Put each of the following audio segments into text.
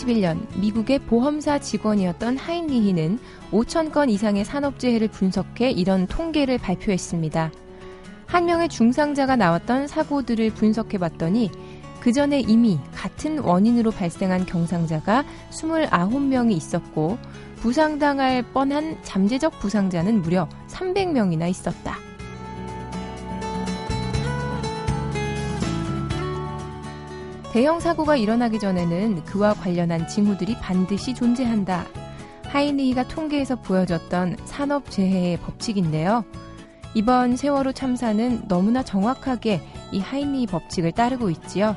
1931년 미국의 보험사 직원이었던 하인리히는 5천 건 이상의 산업재해를 분석해 이런 통계를 발표했습니다. 한 명의 중상자가 나왔던 사고들을 분석해 봤더니 그 전에 이미 같은 원인으로 발생한 경상자가 29명이 있었고 부상당할 뻔한 잠재적 부상자는 무려 300명이나 있었다. 대형 사고가 일어나기 전에는 그와 관련한 징후들이 반드시 존재한다. 하이니가 통계에서 보여줬던 산업재해의 법칙인데요. 이번 세월호 참사는 너무나 정확하게 이 하이니 법칙을 따르고 있지요.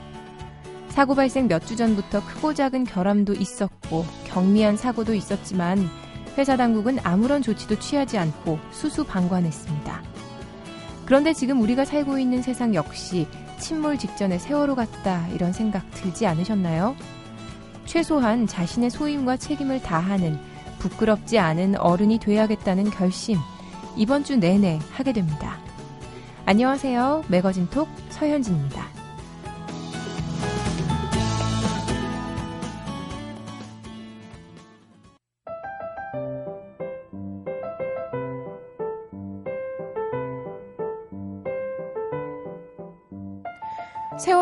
사고 발생 몇 주 전부터 크고 작은 결함도 있었고 경미한 사고도 있었지만 회사 당국은 아무런 조치도 취하지 않고 수수방관했습니다. 그런데 지금 우리가 살고 있는 세상 역시 침몰 직전의 세월호 같다 이런 생각 들지 않으셨나요? 최소한 자신의 소임과 책임을 다하는 부끄럽지 않은 어른이 돼야겠다는 결심 이번 주 내내 하게 됩니다. 안녕하세요. 매거진 톡 서현진입니다.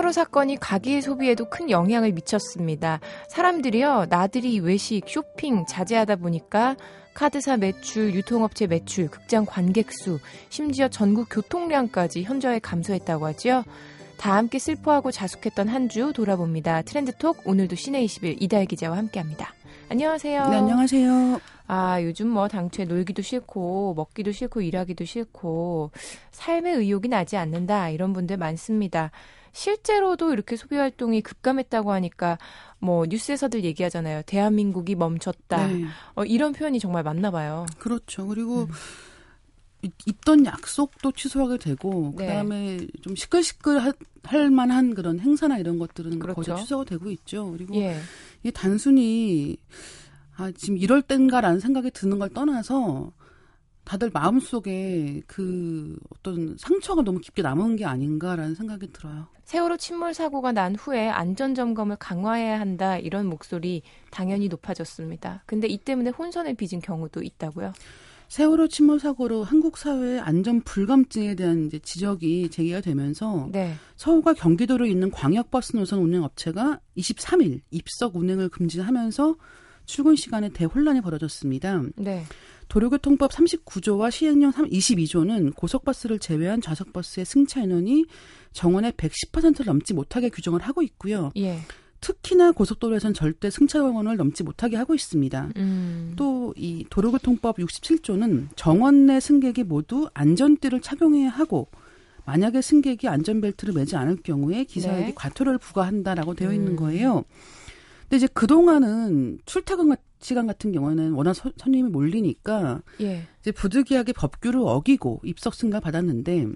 세월호 사건이 가계 소비에도 큰 영향을 미쳤습니다. 사람들이요, 나들이, 외식, 쇼핑 자제하다 보니까 카드사 매출, 유통업체 매출, 극장 관객 수, 심지어 전국 교통량까지 현저히 감소했다고 하죠. 다 함께 슬퍼하고 자숙했던 한 주 돌아봅니다. 트렌드톡 오늘도 시내 20일 이달 기자와 함께합니다. 안녕하세요. 네, 안녕하세요. 아, 요즘 뭐 당초에 놀기도 싫고 먹기도 싫고 일하기도 싫고 삶의 의욕이 나지 않는다 이런 분들 많습니다. 실제로도 이렇게 소비 활동이 급감했다고 하니까 뭐 뉴스에서들 얘기하잖아요. 대한민국이 멈췄다. 네. 어, 이런 표현이 정말 맞나 봐요. 그렇죠. 그리고 음. 있던 약속도 취소하게 되고 네. 그다음에 좀 시끌시끌 할 만한 그런 행사나 이런 것들은 그렇죠. 거의 취소가 되고 있죠. 그리고 예. 이게 단순히 아 지금 이럴 땐가라는 생각이 드는 걸 떠나서 다들 마음속에 그 어떤 상처가 너무 깊게 남은 게 아닌가라는 생각이 들어요. 세월호 침몰 사고가 난 후에 안전 점검을 강화해야 한다 이런 목소리 당연히 높아졌습니다. 근데 이 때문에 혼선을 빚은 경우도 있다고요? 세월호 침몰 사고로 한국 사회의 안전 불감증에 대한 이제 지적이 제기가 되면서 네. 서울과 경기도로 있는 광역버스 노선 운행 업체가 23일 입석 운행을 금지하면서 출근 시간에 대혼란이 벌어졌습니다. 네. 도로교통법 39조와 시행령 22조는 고속버스를 제외한 좌석버스의 승차 인원이 정원의 110%를 넘지 못하게 규정을 하고 있고요. 예. 특히나 고속도로에선 절대 승차 정원을 넘지 못하게 하고 있습니다. 음. 또이 도로교통법 67조는 정원 내 승객이 모두 안전띠를 착용해야 하고 만약에 승객이 안전벨트를 매지 않을 경우에 기사에게 네. 과태료를 부과한다라고 되어 있는 음. 거예요. 근데 이제 그동안은 출퇴근 시간 같은 경우는 워낙 서, 손님이 몰리니까 예. 이제 부득이하게 법규를 어기고 입석 승가 받았는데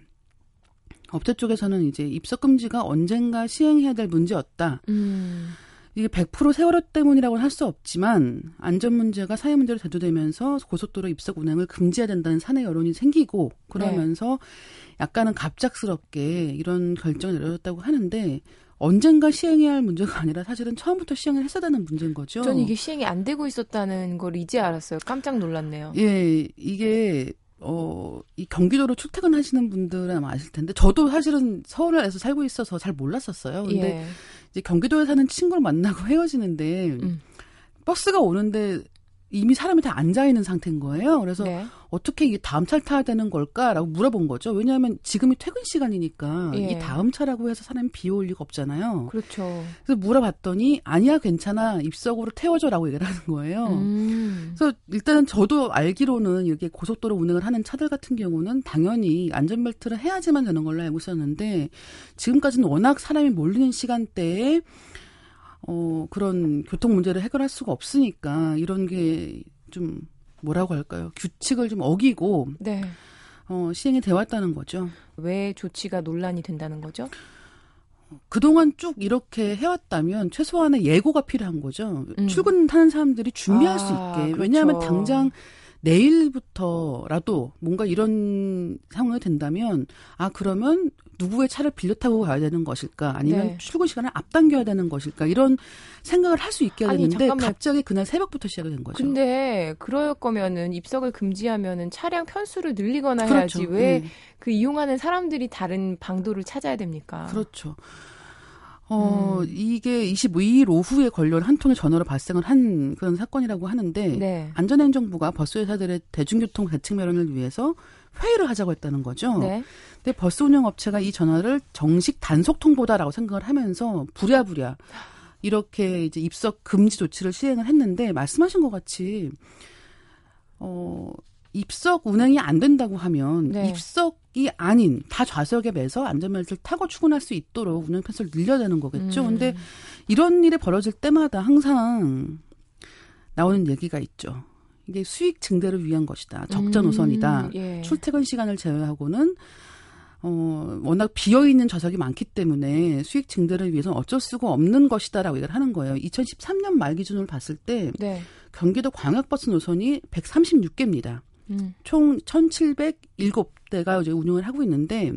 업체 쪽에서는 이제 입석 금지가 언젠가 시행해야 될 문제였다. 음. 이게 100% 세월호 때문이라고는 할 수 없지만 안전 문제가 사회 문제로 대두되면서 고속도로 입석 운행을 금지해야 된다는 사내 여론이 생기고 그러면서 네. 약간은 갑작스럽게 이런 결정을 내려졌다고 하는데 언젠가 시행해야 할 문제가 아니라 사실은 처음부터 시행을 했어야 되는 문제인 거죠. 전 이게 시행이 안 되고 있었다는 걸 이제 알았어요. 깜짝 놀랐네요. 예, 이게 어, 이 경기도로 출퇴근하시는 분들은 아마 아실 텐데 저도 사실은 서울에서 살고 있어서 잘 몰랐었어요. 근데 예. 이제 경기도에 사는 친구를 만나고 헤어지는데 음. 버스가 오는데 이미 사람이 다 앉아 있는 상태인 거예요. 그래서 네. 어떻게 이게 다음 차를 타야 되는 걸까라고 물어본 거죠. 왜냐하면 지금이 퇴근 시간이니까 예. 이 다음 차라고 해서 사람이 비올 리가 없잖아요. 그렇죠. 그래서 물어봤더니 아니야 괜찮아 입석으로 태워줘라고 얘기를 하는 거예요. 음. 그래서 일단은 저도 알기로는 이렇게 고속도로 운행을 하는 차들 같은 경우는 당연히 안전벨트를 해야지만 되는 걸로 알고 있었는데 지금까지는 워낙 사람이 몰리는 시간대에 어, 그런 교통 문제를 해결할 수가 없으니까 이런 게 좀 뭐라고 할까요? 규칙을 좀 어기고 네. 어, 시행이 되어 왔다는 거죠. 왜 조치가 논란이 된다는 거죠? 그동안 쭉 이렇게 해왔다면 최소한의 예고가 필요한 거죠. 음. 출근하는 사람들이 준비할 아, 수 있게. 그렇죠. 왜냐하면 당장 내일부터라도 뭔가 이런 상황이 된다면 아 그러면 누구의 차를 빌려 타고 가야 되는 것일까 아니면 네. 출근 시간을 앞당겨야 되는 것일까 이런 생각을 할 수 있게 아니, 되는데 잠깐만. 갑자기 그날 새벽부터 시작이 된 거죠. 근데 그럴 거면은 입석을 금지하면은 차량 편수를 늘리거나 그렇죠. 해야지 왜그 네. 그 이용하는 사람들이 다른 방도를 찾아야 됩니까? 그렇죠. 어, 음. 이게 25일 오후에 걸려온 한 통의 전화로 발생을 한 그런 사건이라고 하는데 네. 안전행정부가 버스 회사들의 대중교통 대책 마련을 위해서 회의를 하자고 했다는 거죠. 네. 근데 버스 운영 업체가 이 전화를 정식 단속 통보다라고 생각을 하면서 부랴부랴 이렇게 이제 입석 금지 조치를 시행을 했는데 말씀하신 것 같이 어 입석 운행이 안 된다고 하면 네. 입석 이 아닌 다 좌석에 매서 안전벨트를 타고 출근할 수 있도록 운행 편수를 늘려야 되는 거겠죠. 음. 근데 이런 일이 벌어질 때마다 항상 나오는 얘기가 있죠. 이게 수익 증대를 위한 것이다. 적자 음, 노선이다. 음, 예. 출퇴근 시간을 제외하고는 어, 워낙 비어 있는 좌석이 많기 때문에 수익 증대를 위해서는 어쩔 수가 없는 것이다라고 얘기를 하는 거예요. 2013년 말 기준으로 봤을 때 네. 경기도 광역버스 노선이 136개입니다. 음. 총 1,707대가 이제 운영을 하고 있는데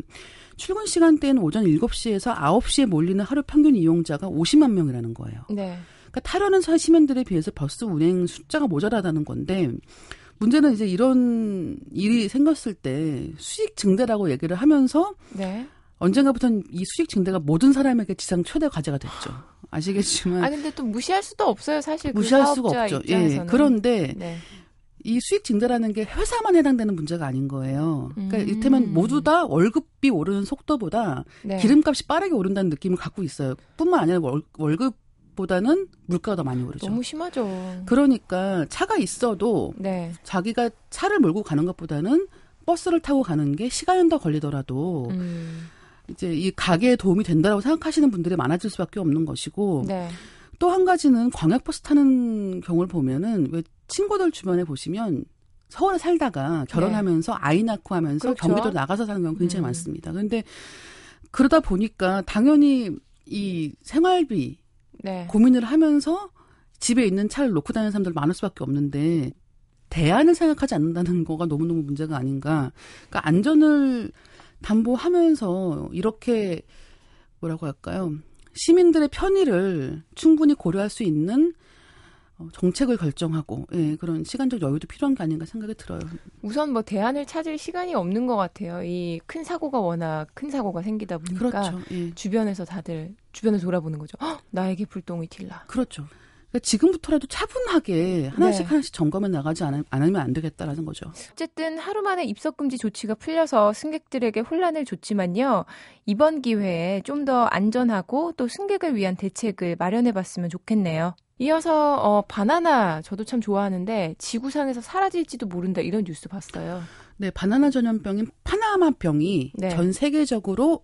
출근 시간대는 오전 7시에서 9시에 몰리는 하루 평균 이용자가 50만 명이라는 거예요. 네. 그러니까 타려는 시민들에 비해서 버스 운행 숫자가 모자라다는 건데 문제는 이제 이런 일이 생겼을 때 수익 증대라고 얘기를 하면서 네. 언젠가부터는 이 수익 증대가 모든 사람에게 지상 최대 과제가 됐죠. 아시겠지만. 아 근데 또 무시할 수도 없어요, 사실. 그 무시할 그 수가 없죠. 입장에서는. 예. 그런데 네. 이 수익 증대라는 게 회사만 해당되는 문제가 아닌 거예요. 그러니까 음. 이를테면 모두 다 월급이 오르는 속도보다 네. 기름값이 빠르게 오른다는 느낌을 갖고 있어요. 뿐만 아니라 월, 월급 보다는 물가가 더 많이 오르죠. 너무 심하죠. 그러니까 차가 있어도 네. 자기가 차를 몰고 가는 것보다는 버스를 타고 가는 게 시간은 더 걸리더라도 음. 이제 이 가게에 도움이 된다고 생각하시는 분들이 많아질 수밖에 없는 것이고 네. 또한 가지는 광역버스 타는 경우를 보면은 왜 친구들 주변에 보시면 서울에 살다가 결혼하면서 네. 아이 낳고 하면서 그렇죠. 경기도 나가서 사는 경우 굉장히 음. 많습니다. 그런데 그러다 보니까 당연히 이 생활비 네. 고민을 하면서 집에 있는 차를 놓고 다니는 사람들 많을 수밖에 없는데 대안을 생각하지 않는다는 거가 너무너무 문제가 아닌가. 그러니까 안전을 담보하면서 이렇게 뭐라고 할까요? 시민들의 편의를 충분히 고려할 수 있는 어, 정책을 결정하고 예, 그런 시간적 여유도 필요한 게 아닌가 생각이 들어요. 우선 뭐 대안을 찾을 시간이 없는 것 같아요. 이 큰 사고가 워낙 큰 사고가 생기다 보니까 그렇죠. 예. 주변에서 다들 주변을 돌아보는 거죠. 헉, 나에게 불똥이 튈라. 그렇죠. 그러니까 지금부터라도 차분하게 하나씩 네. 하나씩 점검해 나가지 않, 않으면 안 되겠다라는 거죠. 어쨌든 하루 만에 입석 금지 조치가 풀려서 승객들에게 혼란을 줬지만요. 이번 기회에 좀 더 안전하고 또 승객을 위한 대책을 마련해 봤으면 좋겠네요. 이어서 어, 바나나 저도 참 좋아하는데 지구상에서 사라질지도 모른다 이런 뉴스 봤어요. 네, 바나나 전염병인 파나마병이 네. 전 세계적으로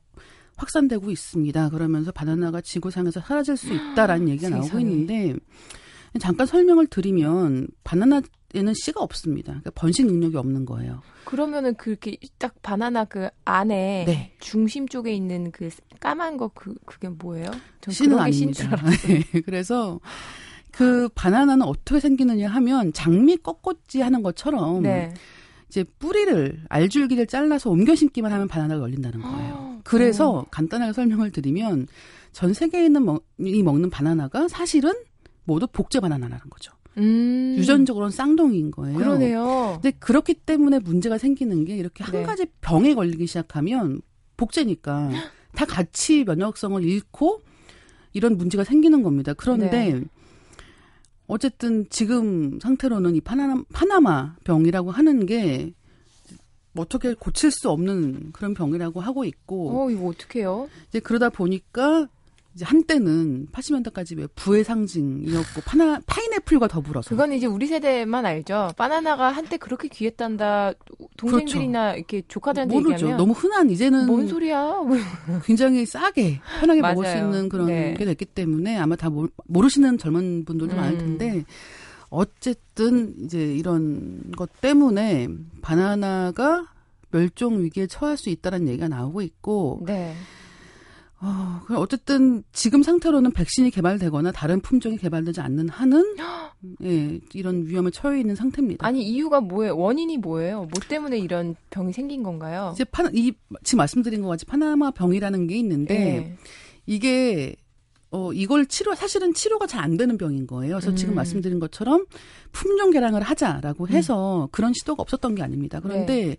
확산되고 있습니다. 그러면서 바나나가 지구상에서 사라질 수 있다라는 얘기가 나오고 있는데 잠깐 설명을 드리면 바나나에는 씨가 없습니다. 그러니까 번식 능력이 없는 거예요. 그러면은 그렇게 딱 바나나 그 안에 네. 중심 쪽에 있는 그 까만 거 그 그게 뭐예요? 씨는 아닙니다. 네, 그래서 그 바나나는 어떻게 생기느냐 하면 장미 꺾꽂지 하는 것처럼 네. 이제 뿌리를 알줄기를 잘라서 옮겨 심기만 하면 바나나가 열린다는 거예요. 아, 그래서 음. 간단하게 설명을 드리면 전 세계에 있는 먹 이 먹는 바나나가 사실은 모두 복제 바나나라는 거죠. 음. 유전적으로는 쌍둥이인 거예요. 그러네요. 근데 그렇기 때문에 문제가 생기는 게 이렇게 한 네. 가지 병에 걸리기 시작하면 복제니까 다 같이 면역성을 잃고 이런 문제가 생기는 겁니다. 그런데 네. 어쨌든 지금 상태로는 이 파나마, 파나마 병이라고 하는 게 어떻게 고칠 수 없는 그런 병이라고 하고 있고. 어, 이거 어떡해요? 이제 그러다 보니까 이제 한때는 80년대까지 왜 부의 상징이었고 파나 파인애플과 더불어서 그건 이제 우리 세대만 알죠. 바나나가 한때 그렇게 귀했단다. 동생들이나 그렇죠. 이렇게 조카들한테 모르죠. 얘기하면 너무 흔한 이제는 뭔 소리야? 굉장히 싸게 편하게 먹을 수 있는 그런 네. 게 됐기 때문에 아마 다 모르시는 젊은 분들도 음. 많을 텐데 어쨌든 이제 이런 것 때문에 바나나가 멸종 위기에 처할 수 있다는 얘기가 나오고 있고 네. 어, 어쨌든 지금 상태로는 백신이 개발되거나 다른 품종이 개발되지 않는 한은 예, 이런 위험에 처해 있는 상태입니다. 아니 이유가 뭐예요? 원인이 뭐예요? 뭐 때문에 이런 병이 생긴 건가요? 이제 파, 이 지금 말씀드린 것 같이 파나마 병이라는 게 있는데 네. 이게 어, 이걸 치료, 사실은 치료가 잘 안 되는 병인 거예요. 그래서 음. 지금 말씀드린 것처럼 품종 개량을 하자라고 음. 해서 음. 그런 시도가 없었던 게 아닙니다. 그런데 네.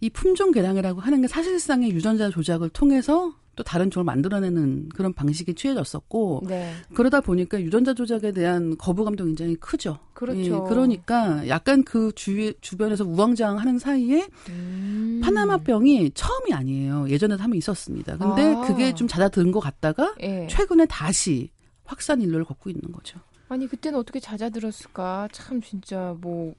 이 품종 개량이라고 하는 게 사실상의 유전자 조작을 통해서 또 다른 종을 만들어내는 그런 방식이 취해졌었고 네. 그러다 보니까 유전자 조작에 대한 거부감도 굉장히 크죠. 그렇죠. 예, 그러니까 약간 그 주, 주변에서 우왕좌왕하는 사이에 음. 파나마병이 처음이 아니에요. 예전에도 한 번 있었습니다. 근데 아. 그게 좀 잦아든 것 같다가 예. 최근에 다시 확산 일로를 걷고 있는 거죠. 아니 그때는 어떻게 잦아들었을까? 참 진짜 뭐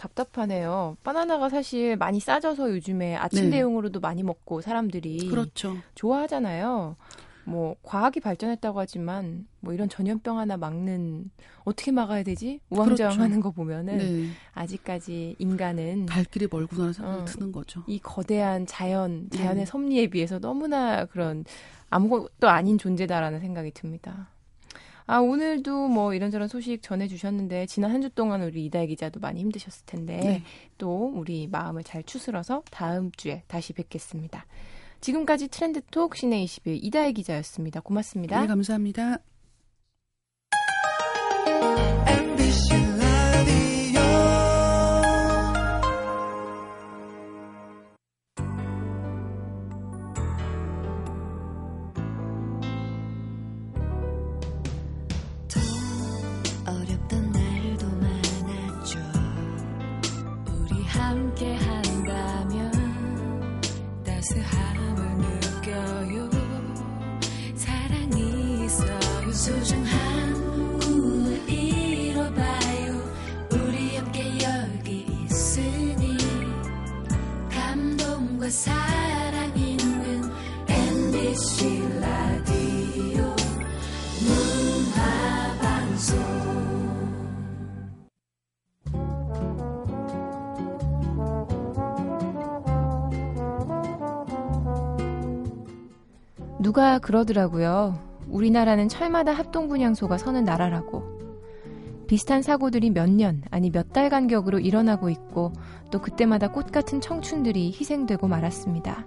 답답하네요. 바나나가 사실 많이 싸져서 요즘에 아침 네. 대용으로도 많이 먹고 사람들이 그렇죠. 좋아하잖아요. 뭐 과학이 발전했다고 하지만 뭐 이런 전염병 하나 막는 어떻게 막아야 되지? 우왕좌왕하는 그렇죠. 거 보면은 네. 아직까지 인간은 갈 길이 멀구나 생각이 어, 드는 거죠. 이 거대한 자연 자연의 네. 섭리에 비해서 너무나 그런 아무것도 아닌 존재다라는 생각이 듭니다. 아, 오늘도 뭐 이런저런 소식 전해주셨는데, 지난 한 주 동안 우리 이다혜 기자도 많이 힘드셨을 텐데, 네. 또 우리 마음을 잘 추스러서 다음 주에 다시 뵙겠습니다. 지금까지 트렌드톡 시내 20일 이다혜 기자였습니다. 고맙습니다. 네, 감사합니다. 누가 그러더라고요. 우리나라는 철마다 합동분향소가 서는 나라라고. 비슷한 사고들이 몇 년, 아니 몇 달 간격으로 일어나고 있고 또 그때마다 꽃 같은 청춘들이 희생되고 말았습니다.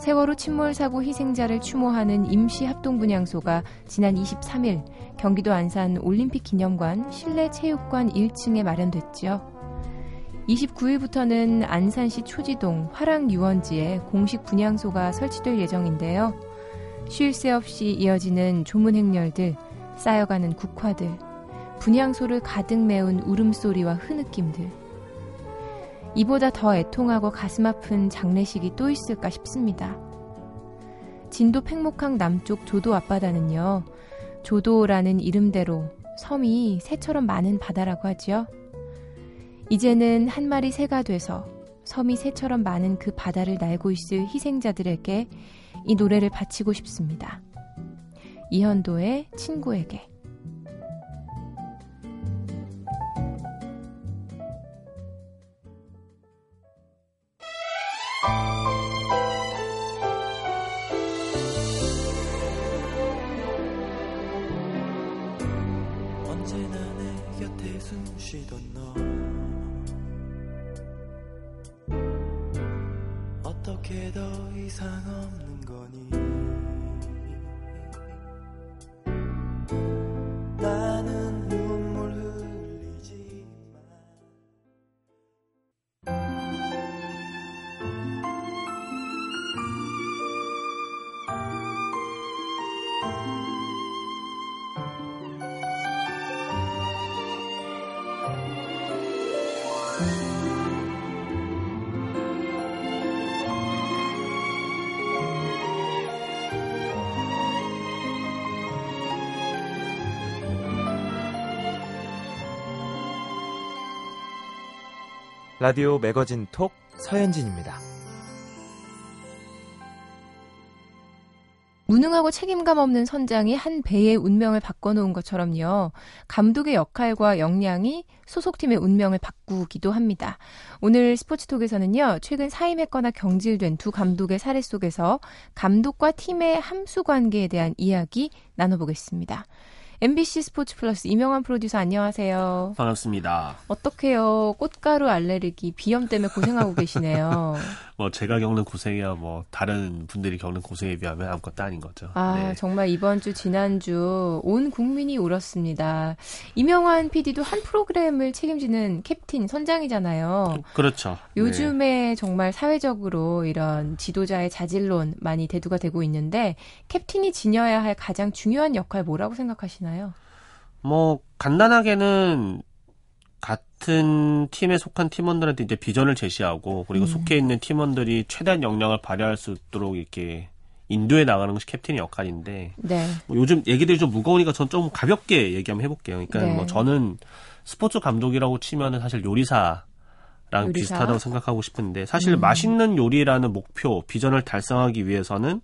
세월호 침몰 사고 희생자를 추모하는 임시 합동분향소가 지난 23일 경기도 안산 올림픽 기념관 실내 체육관 1층에 마련됐지요. 29일부터는 안산시 초지동 화랑 유원지에 공식 분향소가 설치될 예정인데요. 쉴 새 없이 이어지는 조문 행렬들, 쌓여가는 국화들, 분향소를 가득 메운 울음소리와 흐느낌들. 이보다 더 애통하고 가슴 아픈 장례식이 또 있을까 싶습니다. 진도 팽목항 남쪽 조도 앞바다는요, 조도라는 이름대로 섬이 새처럼 많은 바다라고 하지요. 이제는 한 마리 새가 돼서 섬이 새처럼 많은 그 바다를 날고 있을 희생자들에게 이 노래를 바치고 싶습니다. 이현도의 친구에게. 라디오 매거진 톡 서현진입니다. 무능하고 책임감 없는 선장이 한 배의 운명을 바꿔놓은 것처럼요. 감독의 역할과 역량이 소속팀의 운명을 바꾸기도 합니다. 오늘 스포츠톡에서는요. 최근 사임했거나 경질된 두 감독의 사례 속에서 감독과 팀의 함수 관계에 대한 이야기 나눠보겠습니다. MBC 스포츠 플러스 이명환 프로듀서 안녕하세요. 반갑습니다. 어떡해요. 꽃가루 알레르기 비염 때문에 고생하고 계시네요. 뭐 제가 겪는 고생이야 뭐 다른 분들이 겪는 고생에 비하면 아무것도 아닌 거죠. 아 네. 정말 이번 주 지난주 온 국민이 울었습니다. 이명환 PD도 한 프로그램을 책임지는 캡틴 선장이잖아요. 그렇죠. 요즘에 네. 정말 사회적으로 이런 지도자의 자질론 많이 대두가 되고 있는데 캡틴이 지녀야 할 가장 중요한 역할 뭐라고 생각하시나요? 뭐 간단하게는 같은 팀에 속한 팀원들한테 이제 비전을 제시하고 그리고 음. 속해 있는 팀원들이 최대한 역량을 발휘할 수 있도록 이렇게 인도해 나가는 것이 캡틴의 역할인데 네. 뭐 요즘 얘기들이 좀 무거우니까 전 좀 가볍게 얘기 한번 해볼게요. 그러니까 네. 뭐 저는 스포츠 감독이라고 치면은 사실 요리사 랑 요리사? 비슷하다고 생각하고 싶은데 사실 음. 맛있는 요리라는 목표 비전을 달성하기 위해서는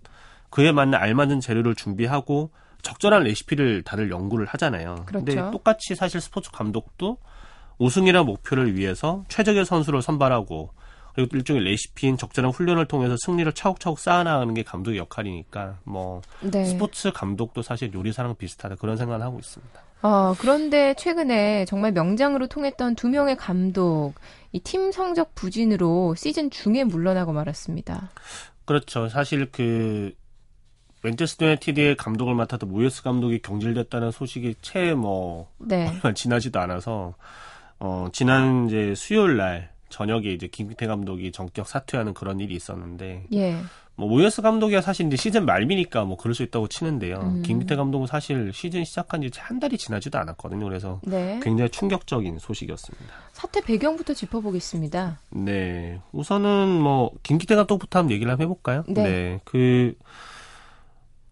그에 맞는 알맞은 재료를 준비하고 적절한 레시피를 다들 연구를 하잖아요. 그렇죠. 근데 똑같이 사실 스포츠 감독도 우승이라는 목표를 위해서 최적의 선수를 선발하고 그리고 일종의 레시피인 적절한 훈련을 통해서 승리를 차곡차곡 쌓아나가는 게 감독의 역할이니까 뭐 네. 스포츠 감독도 사실 요리사랑 비슷하다 그런 생각을 하고 있습니다. 어, 그런데 최근에 정말 명장으로 통했던 두 명의 감독 이 팀 성적 부진으로 시즌 중에 물러나고 말았습니다. 그렇죠. 사실 그 맨체스터 유나이티드의 감독을 맡았던 모예스 감독이 경질됐다는 소식이 채뭐 네. 얼마 지나지도 않아서 어, 지난 이제 수요일 날 저녁에 이제 김기태 감독이 전격 사퇴하는 그런 일이 있었는데 예. 뭐 모예스 감독이야 사실 이제 시즌 말미니까 뭐 그럴 수 있다고 치는데요. 음. 김기태 감독은 사실 시즌 시작한 지 한 달이 지나지도 않았거든요. 그래서 네. 굉장히 충격적인 소식이었습니다. 사태 배경부터 짚어보겠습니다. 네, 우선은 뭐 김기태 감독부터 한번 얘기를 한번 해볼까요? 네, 네 그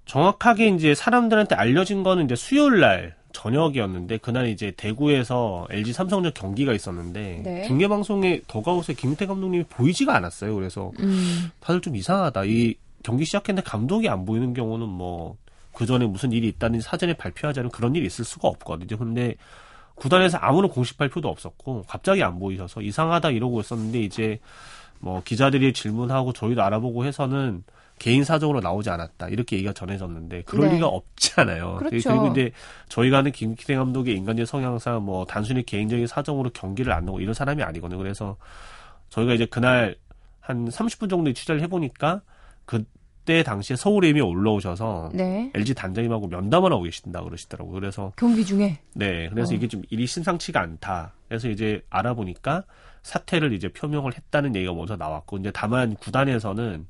정확하게 이제 사람들한테 알려진 거는 이제 수요일 날 저녁이었는데 그날 이제 대구에서 LG 삼성전 경기가 있었는데 네. 중계 방송에 더가웃에 김태 감독님이 보이지가 않았어요. 그래서 음. 다들 좀 이상하다. 이 경기 시작했는데 감독이 안 보이는 경우는 뭐 그 전에 무슨 일이 있다는 사전에 발표하자는 그런 일이 있을 수가 없거든요. 근데 구단에서 아무런 공식 발표도 없었고 갑자기 안 보이셔서 이상하다 이러고 있었는데 이제 뭐 기자들이 질문하고 저희도 알아보고 해서는 개인 사정으로 나오지 않았다 이렇게 얘기가 전해졌는데 그럴 네. 리가 없잖아요. 그렇죠. 그리고 이제 저희가 아는 김기태 감독의 인간적 성향상 뭐 단순히 개인적인 사정으로 경기를 안 나고 이런 사람이 아니거든요. 그래서 저희가 이제 그날 한 30분 정도 취재를 해보니까 그때 당시에 서울에 이미 올라오셔서 네. LG 단장님하고 면담을 하고 계신다 그러시더라고요. 그래서 경기 중에 네, 그래서 어. 이게 좀 일이 심상치가 않다. 그래서 이제 알아보니까 사퇴를 이제 표명을 했다는 얘기가 먼저 나왔고 이제 다만 구단에서는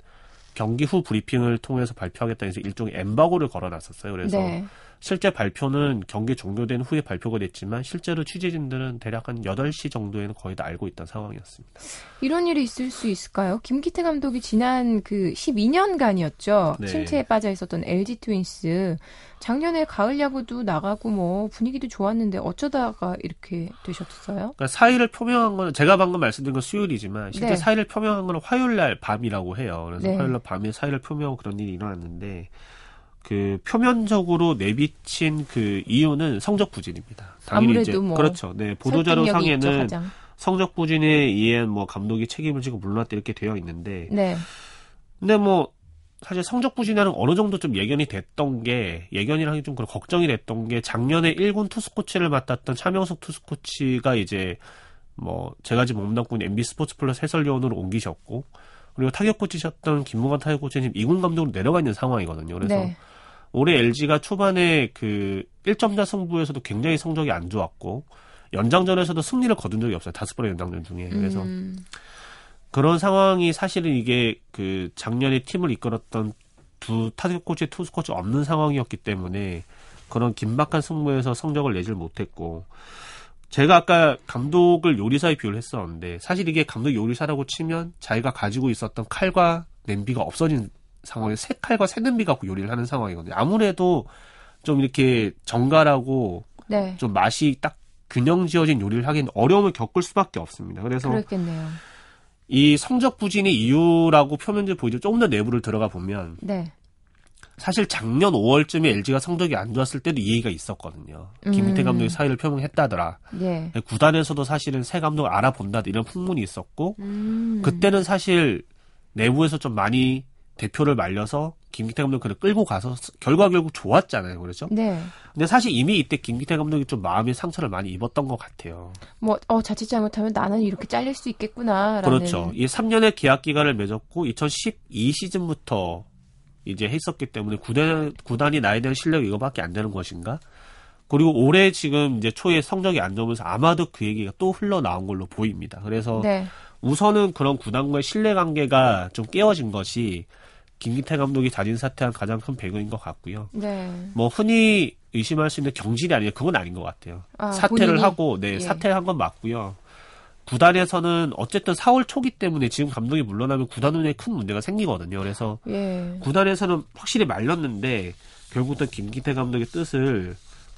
경기 후 브리핑을 통해서 발표하겠다 해서 일종의 엠바고를 걸어놨었어요. 그래서 네. 실제 발표는 경기 종료된 후에 발표가 됐지만 실제로 취재진들은 대략 한 8시 정도에는 거의 다 알고 있던 상황이었습니다. 이런 일이 있을 수 있을까요? 김기태 감독이 지난 그 12년간이었죠. 네. 침체에 빠져 있었던 LG 트윈스. 작년에 가을 야구도 나가고 뭐 분위기도 좋았는데 어쩌다가 이렇게 되셨어요? 그러니까 사의를 표명한 거는 제가 방금 말씀드린 건 수요일이지만 실제 네. 사의를 표명한 거는 화요일 날 밤이라고 해요. 그래서 네. 화요일 날 밤에 사의를 표명하고 그런 일이 일어났는데 그 표면적으로 내비친 그 이유는 성적 부진입니다. 당연히 이제 뭐 그렇죠. 네 보도자료 상에는 성적 부진에 의한 뭐 감독이 책임을 지고 물러났다 이렇게 되어 있는데, 네. 근데 뭐 사실 성적 부진에는 어느 정도 좀 예견이 됐던 게 예견이라는 게좀 걱정이 됐던 게 작년에 1군 투수 코치를 맡았던 차명숙 투수 코치가 이제 뭐 제가 지금 있는 MB 스포츠 플러스 해설위원으로 옮기셨고 그리고 타격 코치셨던 김문관 타격 코치님 2군 감독으로 내려가 있는 상황이거든요. 그래서 네. 올해 LG가 초반에 그 1점자 승부에서도 굉장히 성적이 안 좋았고 연장전에서도 승리를 거둔 적이 없어요. 다섯 번의 연장전 중에. 그래서 음. 그런 상황이 사실은 이게 그 작년에 팀을 이끌었던 두 타격 코치, 투수 코치 없는 상황이었기 때문에 그런 긴박한 승부에서 성적을 내질 못했고 제가 아까 감독을 요리사에 비유를 했었는데 사실 이게 감독 요리사라고 치면 자기가 가지고 있었던 칼과 냄비가 없어진 상황에 새 칼과 새 냄비 갖고 요리를 하는 상황이거든요. 아무래도 좀 이렇게 정갈하고 네. 좀 맛이 딱 균형 지어진 요리를 하기는 어려움을 겪을 수밖에 없습니다. 그래서 그렇겠네요. 이 성적 부진의 이유라고 표면적으로 보이죠. 조금 더 내부를 들어가 보면 네. 사실 작년 5월쯤에 LG가 성적이 안 좋았을 때도 이해가 있었거든요. 음. 김민태 감독이 사의를 표명했다더라. 예. 구단에서도 사실은 새 감독을 알아본다 이런 풍문이 있었고 음. 그때는 사실 내부에서 좀 많이 대표를 말려서 김기태 감독을 끌고 가서 결과 결국 좋았잖아요. 그렇죠? 네. 근데 사실 이미 이때 김기태 감독이 좀 마음의 상처를 많이 입었던 것 같아요. 뭐, 어, 자칫 잘못하면 나는 이렇게 잘릴 수 있겠구나. 그렇죠. 이 3년의 계약 기간을 맺었고 2012 시즌부터 이제 했었기 때문에 구단, 구단이 나에 대한 실력이 이거밖에 안 되는 것인가? 그리고 올해 지금 이제 초에 성적이 안 좋으면서 아마도 그 얘기가 또 흘러나온 걸로 보입니다. 그래서 네. 우선은 그런 구단과의 신뢰관계가 좀 깨어진 것이 김기태 감독이 자진 사퇴한 가장 큰 배경인 것 같고요. 네. 뭐 흔히 의심할 수 있는 경질이 아니라 그건 아닌 것 같아요. 아, 사퇴를 본인이? 하고 네 예. 사퇴를 한건 맞고요. 구단에서는 어쨌든 4월 초기 때문에 지금 감독이 물러나면 구단 운에 큰 문제가 생기거든요. 그래서 예. 구단에서는 확실히 말렸는데 결국은 김기태 감독의 뜻을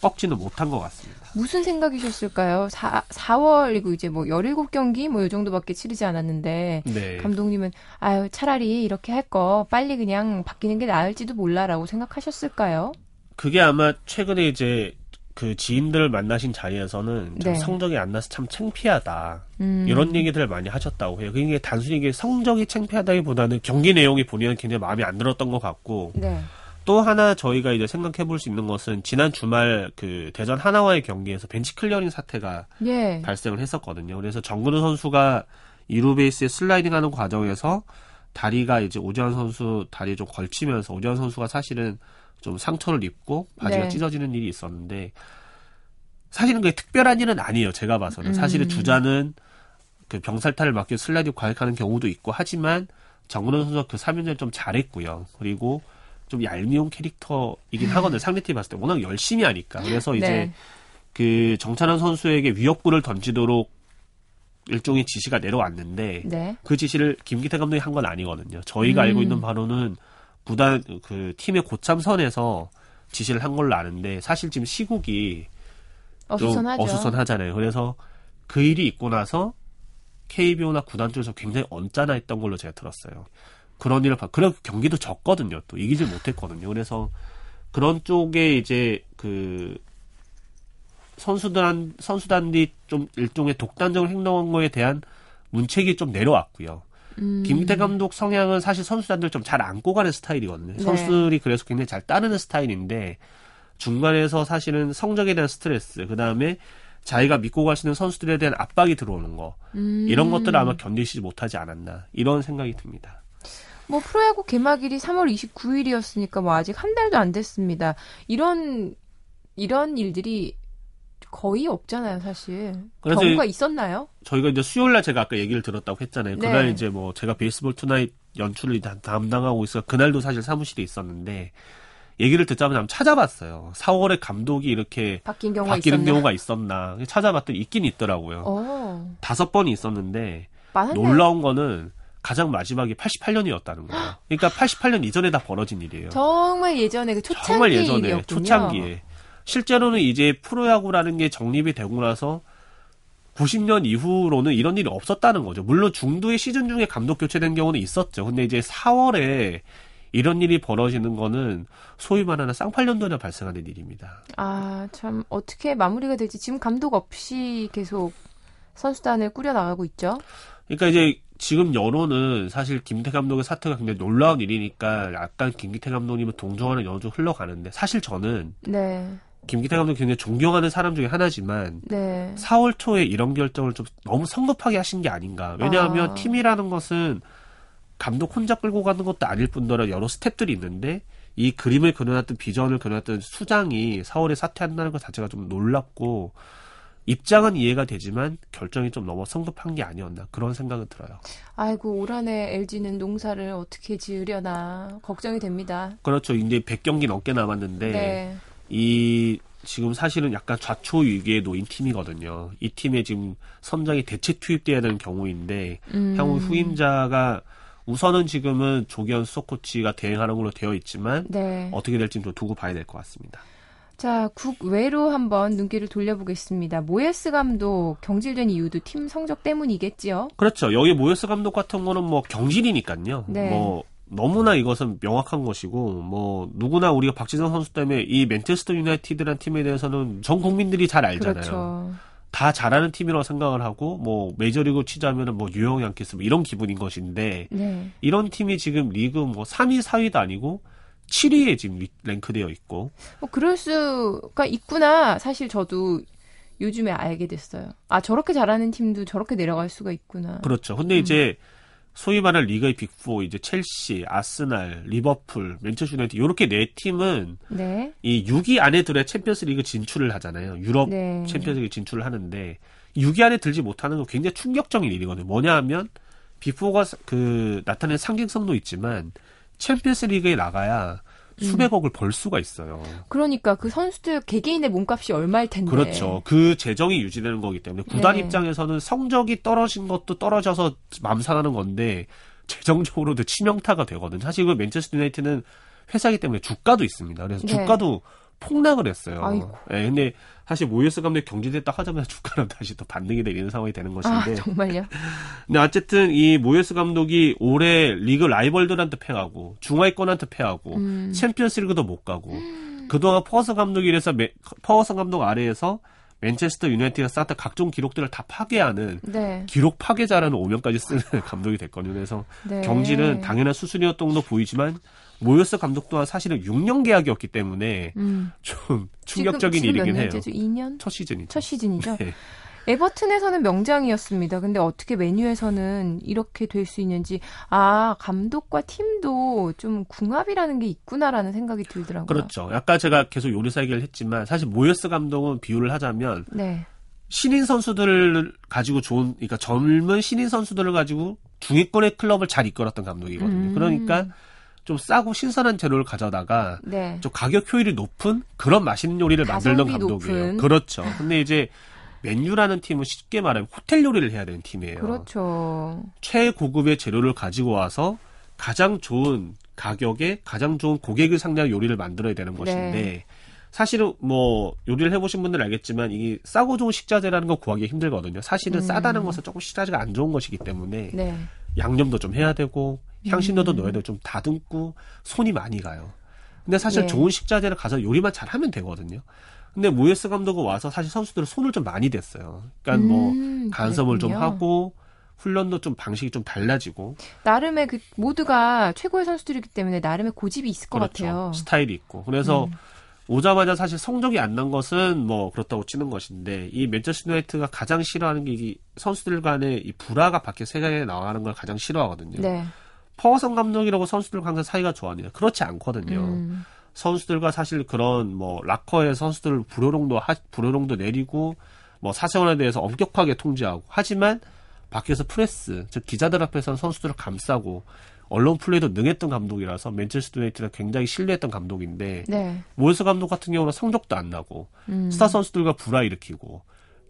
꺾지는 못한 것 같습니다. 무슨 생각이셨을까요? 4, 4월이고 이제 뭐 17경기 뭐이 정도밖에 치르지 않았는데 네. 감독님은 아유 차라리 이렇게 할 거 빨리 그냥 바뀌는 게 나을지도 몰라라고 생각하셨을까요? 그게 아마 최근에 이제 그 지인들을 만나신 자리에서는 네. 성적이 안 나서 참 창피하다 음. 이런 얘기들을 많이 하셨다고 해요. 그게 단순히 이게 성적이 창피하다기보다는 경기 내용이 본인은 굉장히 마음에 안 들었던 것 같고 네. 또 하나 저희가 이제 생각해 볼 수 있는 것은 지난 주말 그 대전 한화와의 경기에서 벤치 클리어링 사태가 예. 발생을 했었거든요. 그래서 정근우 선수가 이루 베이스에 슬라이딩하는 과정에서 다리가 이제 오지환 선수 다리에 좀 걸치면서 오지환 선수가 사실은 좀 상처를 입고 바지가 네. 찢어지는 일이 있었는데 사실은 그게 특별한 일은 아니에요. 제가 봐서는 음. 사실은 주자는 그 병살타를 맞기 슬라이딩 과격하는 경우도 있고 하지만 정근호 선수가 그 3연전 좀 잘했고요. 그리고 좀 얄미운 캐릭터이긴 하거든요. 상대팀 봤을 때 워낙 열심히 하니까. 그래서 네. 이제 네. 그 정찬원 선수에게 위협구를 던지도록 일종의 지시가 내려왔는데 네. 그 지시를 김기태 감독이 한 건 아니거든요. 저희가 음. 알고 있는 바로는 부단 그 팀의 고참선에서 지시를 한 걸로 아는데 사실 지금 시국이 어수선하죠. 좀 어수선하잖아요. 그래서 그 일이 있고 나서 KBO나 구단 쪽에서 굉장히 언짢아했던 걸로 제가 들었어요. 그런 일을 봐. 그런 경기도 졌거든요. 또 이기지 못했거든요. 그래서 그런 쪽에 이제 그 선수단 선수단들이 좀 일종의 독단적으로 행동한 거에 대한 문책이 좀 내려왔고요. 음. 김태 감독 성향은 사실 선수단들 좀 잘 안고 가는 스타일이거든요. 네. 선수들이 그래서 굉장히 잘 따르는 스타일인데 중간에서 사실은 성적에 대한 스트레스, 그 다음에 자기가 믿고 갈 수 있는 선수들에 대한 압박이 들어오는 거 음. 이런 것들을 아마 견디지 못하지 않았나 이런 생각이 듭니다. 뭐 프로야구 개막일이 3월 29일이었으니까 뭐 아직 한 달도 안 됐습니다. 이런 이런 일들이 거의 없잖아요, 사실. 경우가 있었나요? 저희가 이제 수요일 날 제가 아까 얘기를 들었다고 했잖아요. 네. 그날 이제 뭐 제가 베이스볼 투나잇 연출을 담당하고 있어 그날도 사실 사무실에 있었는데 얘기를 듣자마자 한번 찾아봤어요. 4월에 감독이 이렇게 바뀐 경우가 바뀌는 있었나? 경우가 있었나 찾아봤더니 있긴 있더라고요. 다섯 번이 있었는데 많았네. 놀라운 거는 가장 마지막이 88년이었다는 거예요. 그러니까 88년 이전에 다 벌어진 일이에요. 정말 예전에 그 초창기 정말 예전에 일이었군요. 초창기에. 실제로는 이제 프로야구라는 게 정립이 되고 나서 90년 이후로는 이런 일이 없었다는 거죠. 물론 중도의 시즌 중에 감독 교체된 경우는 있었죠. 근데 이제 4월에 이런 일이 벌어지는 거는 소위 말하는 쌍팔년도에 발생하는 일입니다. 아, 참 어떻게 마무리가 될지 지금 감독 없이 계속 선수단을 꾸려 나가고 있죠. 그러니까 이제 지금 여론은 사실 김태 감독의 사태가 굉장히 놀라운 일이니까 약간 김기태 감독님은 동정하는 여론 좀 흘러가는데 사실 저는 네. 김기태 감독 굉장히 존경하는 사람 중에 하나지만 네. 4월 초에 이런 결정을 좀 너무 성급하게 하신 게 아닌가. 왜냐하면 아. 팀이라는 것은 감독 혼자 끌고 가는 것도 아닐 뿐더러 여러 스탭들이 있는데 이 그림을 그려놨던 비전을 그려놨던 수장이 4월에 사퇴한다는 것 자체가 좀 놀랍고 입장은 이해가 되지만 결정이 좀 너무 성급한 게 아니었나 그런 생각은 들어요. 아이고 올 한해 LG는 농사를 어떻게 지으려나 걱정이 됩니다. 그렇죠. 이제 100경기 넘게 남았는데 네. 이 지금 사실은 약간 좌초 위기에 놓인 팀이거든요. 이 팀에 지금 선장이 대체 투입돼야 되는 경우인데 음. 향후 후임자가 우선은 지금은 조기현 수석 코치가 대행하는 걸로 되어 있지만 네. 어떻게 될지 좀 두고 봐야 될 것 같습니다. 자, 국외로 한번 눈길을 돌려보겠습니다. 모예스 감독 경질된 이유도 팀 성적 때문이겠지요? 그렇죠. 여기 모예스 감독 같은 거는 뭐 경질이니까요. 네. 뭐 너무나 이것은 명확한 것이고 뭐 누구나 우리가 박지성 선수 때문에 이 맨체스터 유나이티드란 팀에 대해서는 전 국민들이 잘 알잖아요. 그렇죠. 다 잘하는 팀이라고 생각을 하고 뭐 메이저리그 치자면은 뭐 뉴욕 양키스 뭐 이런 기분인 것인데 네. 이런 팀이 지금 리그 뭐 3위, 4위도 아니고 7위에 지금 랭크되어 있고. 뭐 그럴 수가 있구나. 사실 저도 요즘에 알게 됐어요. 아 저렇게 잘하는 팀도 저렇게 내려갈 수가 있구나. 그렇죠. 근데 음. 이제 소위 말하는 리그의 빅4 이제 첼시, 아스날, 리버풀, 맨체스터 유나이티드 이렇게 네 팀은 네. 이 6위 안에 들어야 챔피언스 리그 진출을 하잖아요. 유럽 네. 챔피언스 리그 진출을 하는데 6위 안에 들지 못하는 건 굉장히 충격적인 일이거든요. 뭐냐 하면 빅4가 그 나타낸 상징성도 있지만 챔피언스 리그에 나가야 수백억을 벌 수가 있어요. 그러니까 그 선수들 개개인의 몸값이 얼마일 텐데. 그렇죠. 그 재정이 유지되는 거기 때문에 구단 네. 입장에서는 성적이 떨어진 것도 떨어져서 맘 상하는 건데 재정적으로도 치명타가 되거든요. 사실 그 맨체스터 유나이티드는 회사이기 때문에 주가도 있습니다. 그래서 네. 주가도 폭락을 했어요. 네, 근데 사실 모예스 감독이 경질됐다 하자마자 주가는 다시 또 반등이 되는 상황이 되는 것인데. 아, 정말요? 근데 어쨌든 이 모이스 감독이 올해 리그 라이벌들한테 패하고 중하위권한테 패하고 음. 챔피언스리그도 못 가고 음. 그동안 퍼서 감독이 이래서 퍼서 감독 아래에서 맨체스터 유나이티드가 쌓았던 각종 기록들을 다 파괴하는 네. 기록 파괴자라는 오명까지 쓰는 감독이 됐거든요. 그래서 네. 경질은 당연한 수순이었던 것도 보이지만 모요스 감독 또한 사실은 6년 계약이었기 때문에 음. 좀 충격적인 지금, 지금 일이긴 해요. 2년? 첫 시즌이죠. 첫 시즌이죠. 네. 에버튼에서는 명장이었습니다. 근데 어떻게 메뉴에서는 이렇게 될 수 있는지 아 감독과 팀도 좀 궁합이라는 게 있구나라는 생각이 들더라고요. 그렇죠. 아까 제가 계속 요리사 얘기를 했지만 사실 모여스 감독은 비유를 하자면 네. 신인 선수들을 가지고 좋은 그러니까 젊은 신인 선수들을 가지고 중위권의 클럽을 잘 이끌었던 감독이거든요. 음. 그러니까 좀 싸고 신선한 재료를 가져다가 네. 좀 가격 효율이 높은 그런 맛있는 요리를 만들던 감독이에요. 높은. 그렇죠. 근데 이제 맨유라는 팀은 쉽게 말하면 호텔 요리를 해야 되는 팀이에요. 그렇죠. 최고급의 재료를 가지고 와서 가장 좋은 가격에 가장 좋은 고객을 상대한 요리를 만들어야 되는 것인데 네. 사실은 뭐 요리를 해보신 분들 알겠지만 이 싸고 좋은 식자재라는 거 구하기 힘들거든요. 사실은 음. 싸다는 것은 조금 식자재가 안 좋은 것이기 때문에 네. 양념도 좀 해야 되고 향신료도 음. 넣어야 되고 좀 다듬고 손이 많이 가요. 근데 사실 네. 좋은 식자재를 가서 요리만 잘하면 되거든요. 근데 모예스 감독은 와서 사실 선수들은 손을 좀 많이 댔어요. 그러니까 뭐 음, 뭐 간섭을 그랬군요. 좀 하고 훈련도 좀 방식이 좀 달라지고 나름의 그 모두가 최고의 선수들이기 때문에 나름의 고집이 있을 것 그렇죠. 같아요. 스타일이 있고 그래서 음. 오자마자 사실 성적이 안 난 것은 뭐 그렇다고 치는 것인데 이 맨체스터 유나이티드가 가장 싫어하는 게 이 선수들 간의 이 불화가 밖에 세상에 나가는 걸 가장 싫어하거든요. 네. 퍼거슨 감독이라고 선수들과 항상 사이가 좋아하냐 그렇지 않거든요. 음. 선수들과 사실 그런 뭐 락커의 선수들 불호령도 하, 불호령도 내리고 뭐 사생활에 대해서 엄격하게 통제하고 하지만 밖에서 프레스 즉 기자들 앞에서는 선수들을 감싸고 언론 플레이도 능했던 감독이라서 맨체스터 유나이티드가 굉장히 신뢰했던 감독인데 네. 모예스 감독 같은 경우는 성적도 안 나고 음. 스타 선수들과 불화 일으키고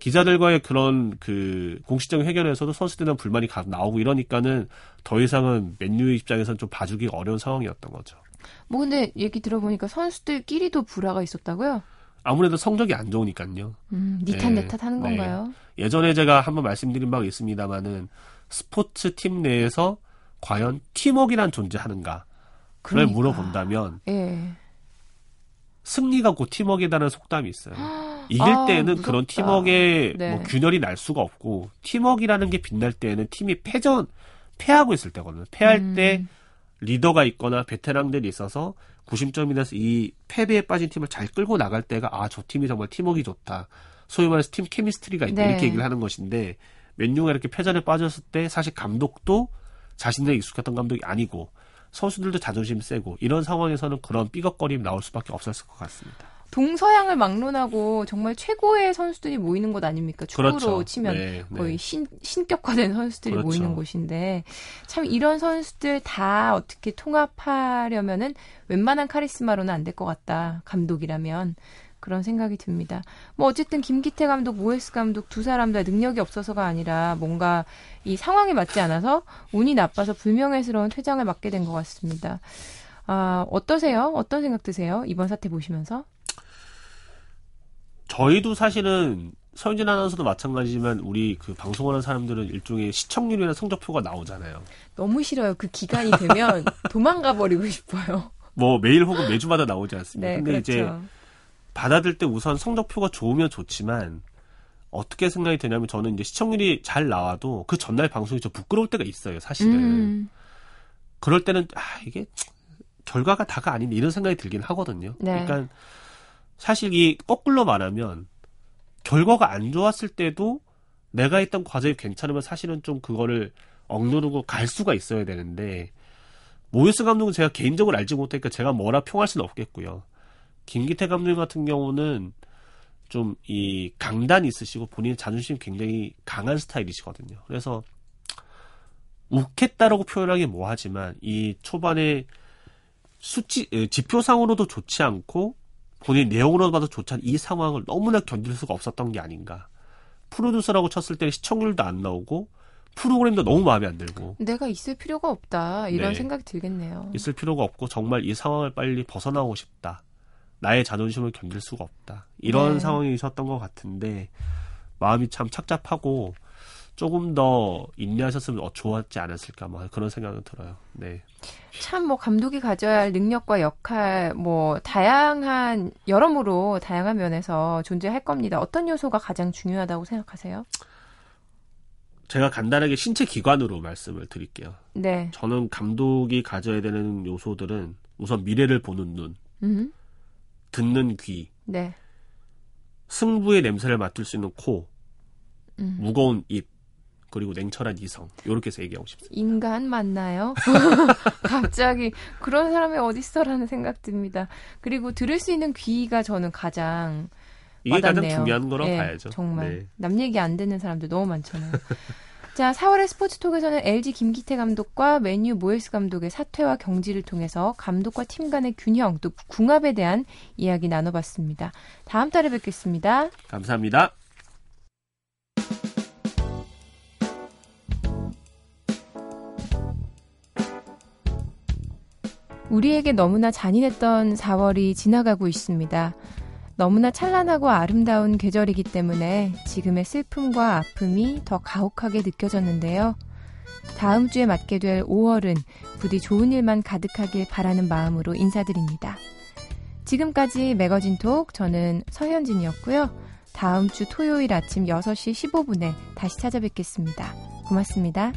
기자들과의 그런 그 공식적인 회견에서도 선수들이랑 불만이 나오고 이러니까는 더 이상은 맨유 입장에서는 좀 봐주기 어려운 상황이었던 거죠. 뭐 근데 얘기 들어보니까 선수들끼리도 불화가 있었다고요? 아무래도 성적이 안 좋으니까요. 음, 니탓 네. 내탓 하는 네. 건가요? 예전에 제가 한번 말씀드린 바가 있습니다만은 스포츠 팀 내에서 과연 팀워크란 존재하는가를 그러니까. 물어본다면 예. 승리가 곧 팀워크이라는 속담이 있어요. 이길 아, 때는 그런 팀워크의 네. 뭐 균열이 날 수가 없고 팀워크라는 게 빛날 때는 팀이 패전 패하고 있을 때거든요. 패할 음. 때 리더가 있거나 베테랑들이 있어서 구심점이 돼서 이 패배에 빠진 팀을 잘 끌고 나갈 때가 아 저 팀이 정말 팀워크 좋다. 소위 말해서 팀 케미스트리가 있다 네. 이렇게 얘기를 하는 것인데 맨유가 이렇게 패전에 빠졌을 때 사실 감독도 자신들에 익숙했던 감독이 아니고 선수들도 자존심 세고 이런 상황에서는 그런 삐걱거림이 나올 수밖에 없었을 것 같습니다. 동서양을 막론하고 정말 최고의 선수들이 모이는 곳 아닙니까? 축구로 그렇죠. 치면 네, 네. 거의 신, 신격화된 선수들이 그렇죠. 모이는 곳인데 참 이런 선수들 다 어떻게 통합하려면은 웬만한 카리스마로는 안 될 것 같다. 감독이라면. 그런 생각이 듭니다. 뭐 어쨌든 김기태 감독, 모에스 감독 두 사람 다 능력이 없어서가 아니라 뭔가 이 상황에 맞지 않아서 운이 나빠서 불명예스러운 퇴장을 맞게 된 것 같습니다. 아, 어떠세요? 어떤 생각 드세요? 이번 사태 보시면서? 저희도 사실은 서윤진 아나운서도 마찬가지지만 우리 그 방송하는 사람들은 일종의 시청률이나 성적표가 나오잖아요. 너무 싫어요. 그 기간이 되면 도망가 버리고 싶어요. 뭐 매일 혹은 매주마다 나오지 않습니까? 네, 근데 그렇죠. 이제 받아들 때 우선 성적표가 좋으면 좋지만 어떻게 생각이 되냐면 저는 이제 시청률이 잘 나와도 그 전날 방송이 좀 부끄러울 때가 있어요, 사실은. 음. 그럴 때는 아 이게 결과가 다가 아닌데 이런 생각이 들긴 하거든요. 네. 그러니까 사실 이 거꾸로 말하면 결과가 안 좋았을 때도 내가 했던 과정이 괜찮으면 사실은 좀 그거를 억누르고 갈 수가 있어야 되는데 모유스 감독은 제가 개인적으로 알지 못하니까 제가 뭐라 평할 수는 없겠고요. 김기태 감독 같은 경우는 좀 이 강단이 있으시고 본인의 자존심이 굉장히 강한 스타일이시거든요. 그래서 욱했다라고 표현하기 뭐하지만 이 초반에 수치 지표상으로도 좋지 않고 본인 내용으로 봐도 좋지 않은 이 상황을 너무나 견딜 수가 없었던 게 아닌가. 프로듀서라고 쳤을 때는 시청률도 안 나오고 프로그램도 너무 마음에 안 들고 내가 있을 필요가 없다 이런 네. 생각이 들겠네요. 있을 필요가 없고 정말 이 상황을 빨리 벗어나고 싶다. 나의 자존심을 견딜 수가 없다. 이런 네. 상황이 있었던 것 같은데 마음이 참 착잡하고 조금 더 인내하셨으면 어, 좋았지 않았을까 뭐 그런 생각은 들어요. 네. 참 뭐 감독이 가져야 할 능력과 역할 뭐 다양한 여러모로 다양한 면에서 존재할 겁니다. 어떤 요소가 가장 중요하다고 생각하세요? 제가 간단하게 신체 기관으로 말씀을 드릴게요. 네. 저는 감독이 가져야 되는 요소들은 우선 미래를 보는 눈, 음. 듣는 귀, 네. 승부의 냄새를 맡을 수 있는 코, 음. 무거운 입, 그리고 냉철한 이성 이렇게 해서 얘기하고 싶습니다. 인간 맞나요? 갑자기 그런 사람이 어딨어라는 생각 듭니다. 그리고 들을 수 있는 귀가 저는 가장 이게 와닿네요. 가장 중요한 거라고 네, 봐야죠. 정말 네. 남 얘기 안 듣는 사람들 너무 많잖아요. 자, 4월의 스포츠톡에서는 LG 김기태 감독과 맨유 모에스 감독의 사퇴와 경지를 통해서 감독과 팀 간의 균형 또 궁합에 대한 이야기 나눠봤습니다. 다음 달에 뵙겠습니다. 감사합니다. 우리에게 너무나 잔인했던 4월이 지나가고 있습니다. 너무나 찬란하고 아름다운 계절이기 때문에 지금의 슬픔과 아픔이 더 가혹하게 느껴졌는데요. 다음 주에 맞게 될 5월은 부디 좋은 일만 가득하길 바라는 마음으로 인사드립니다. 지금까지 매거진 톡 저는 서현진이었고요. 다음 주 토요일 아침 6시 15분에 다시 찾아뵙겠습니다. 고맙습니다.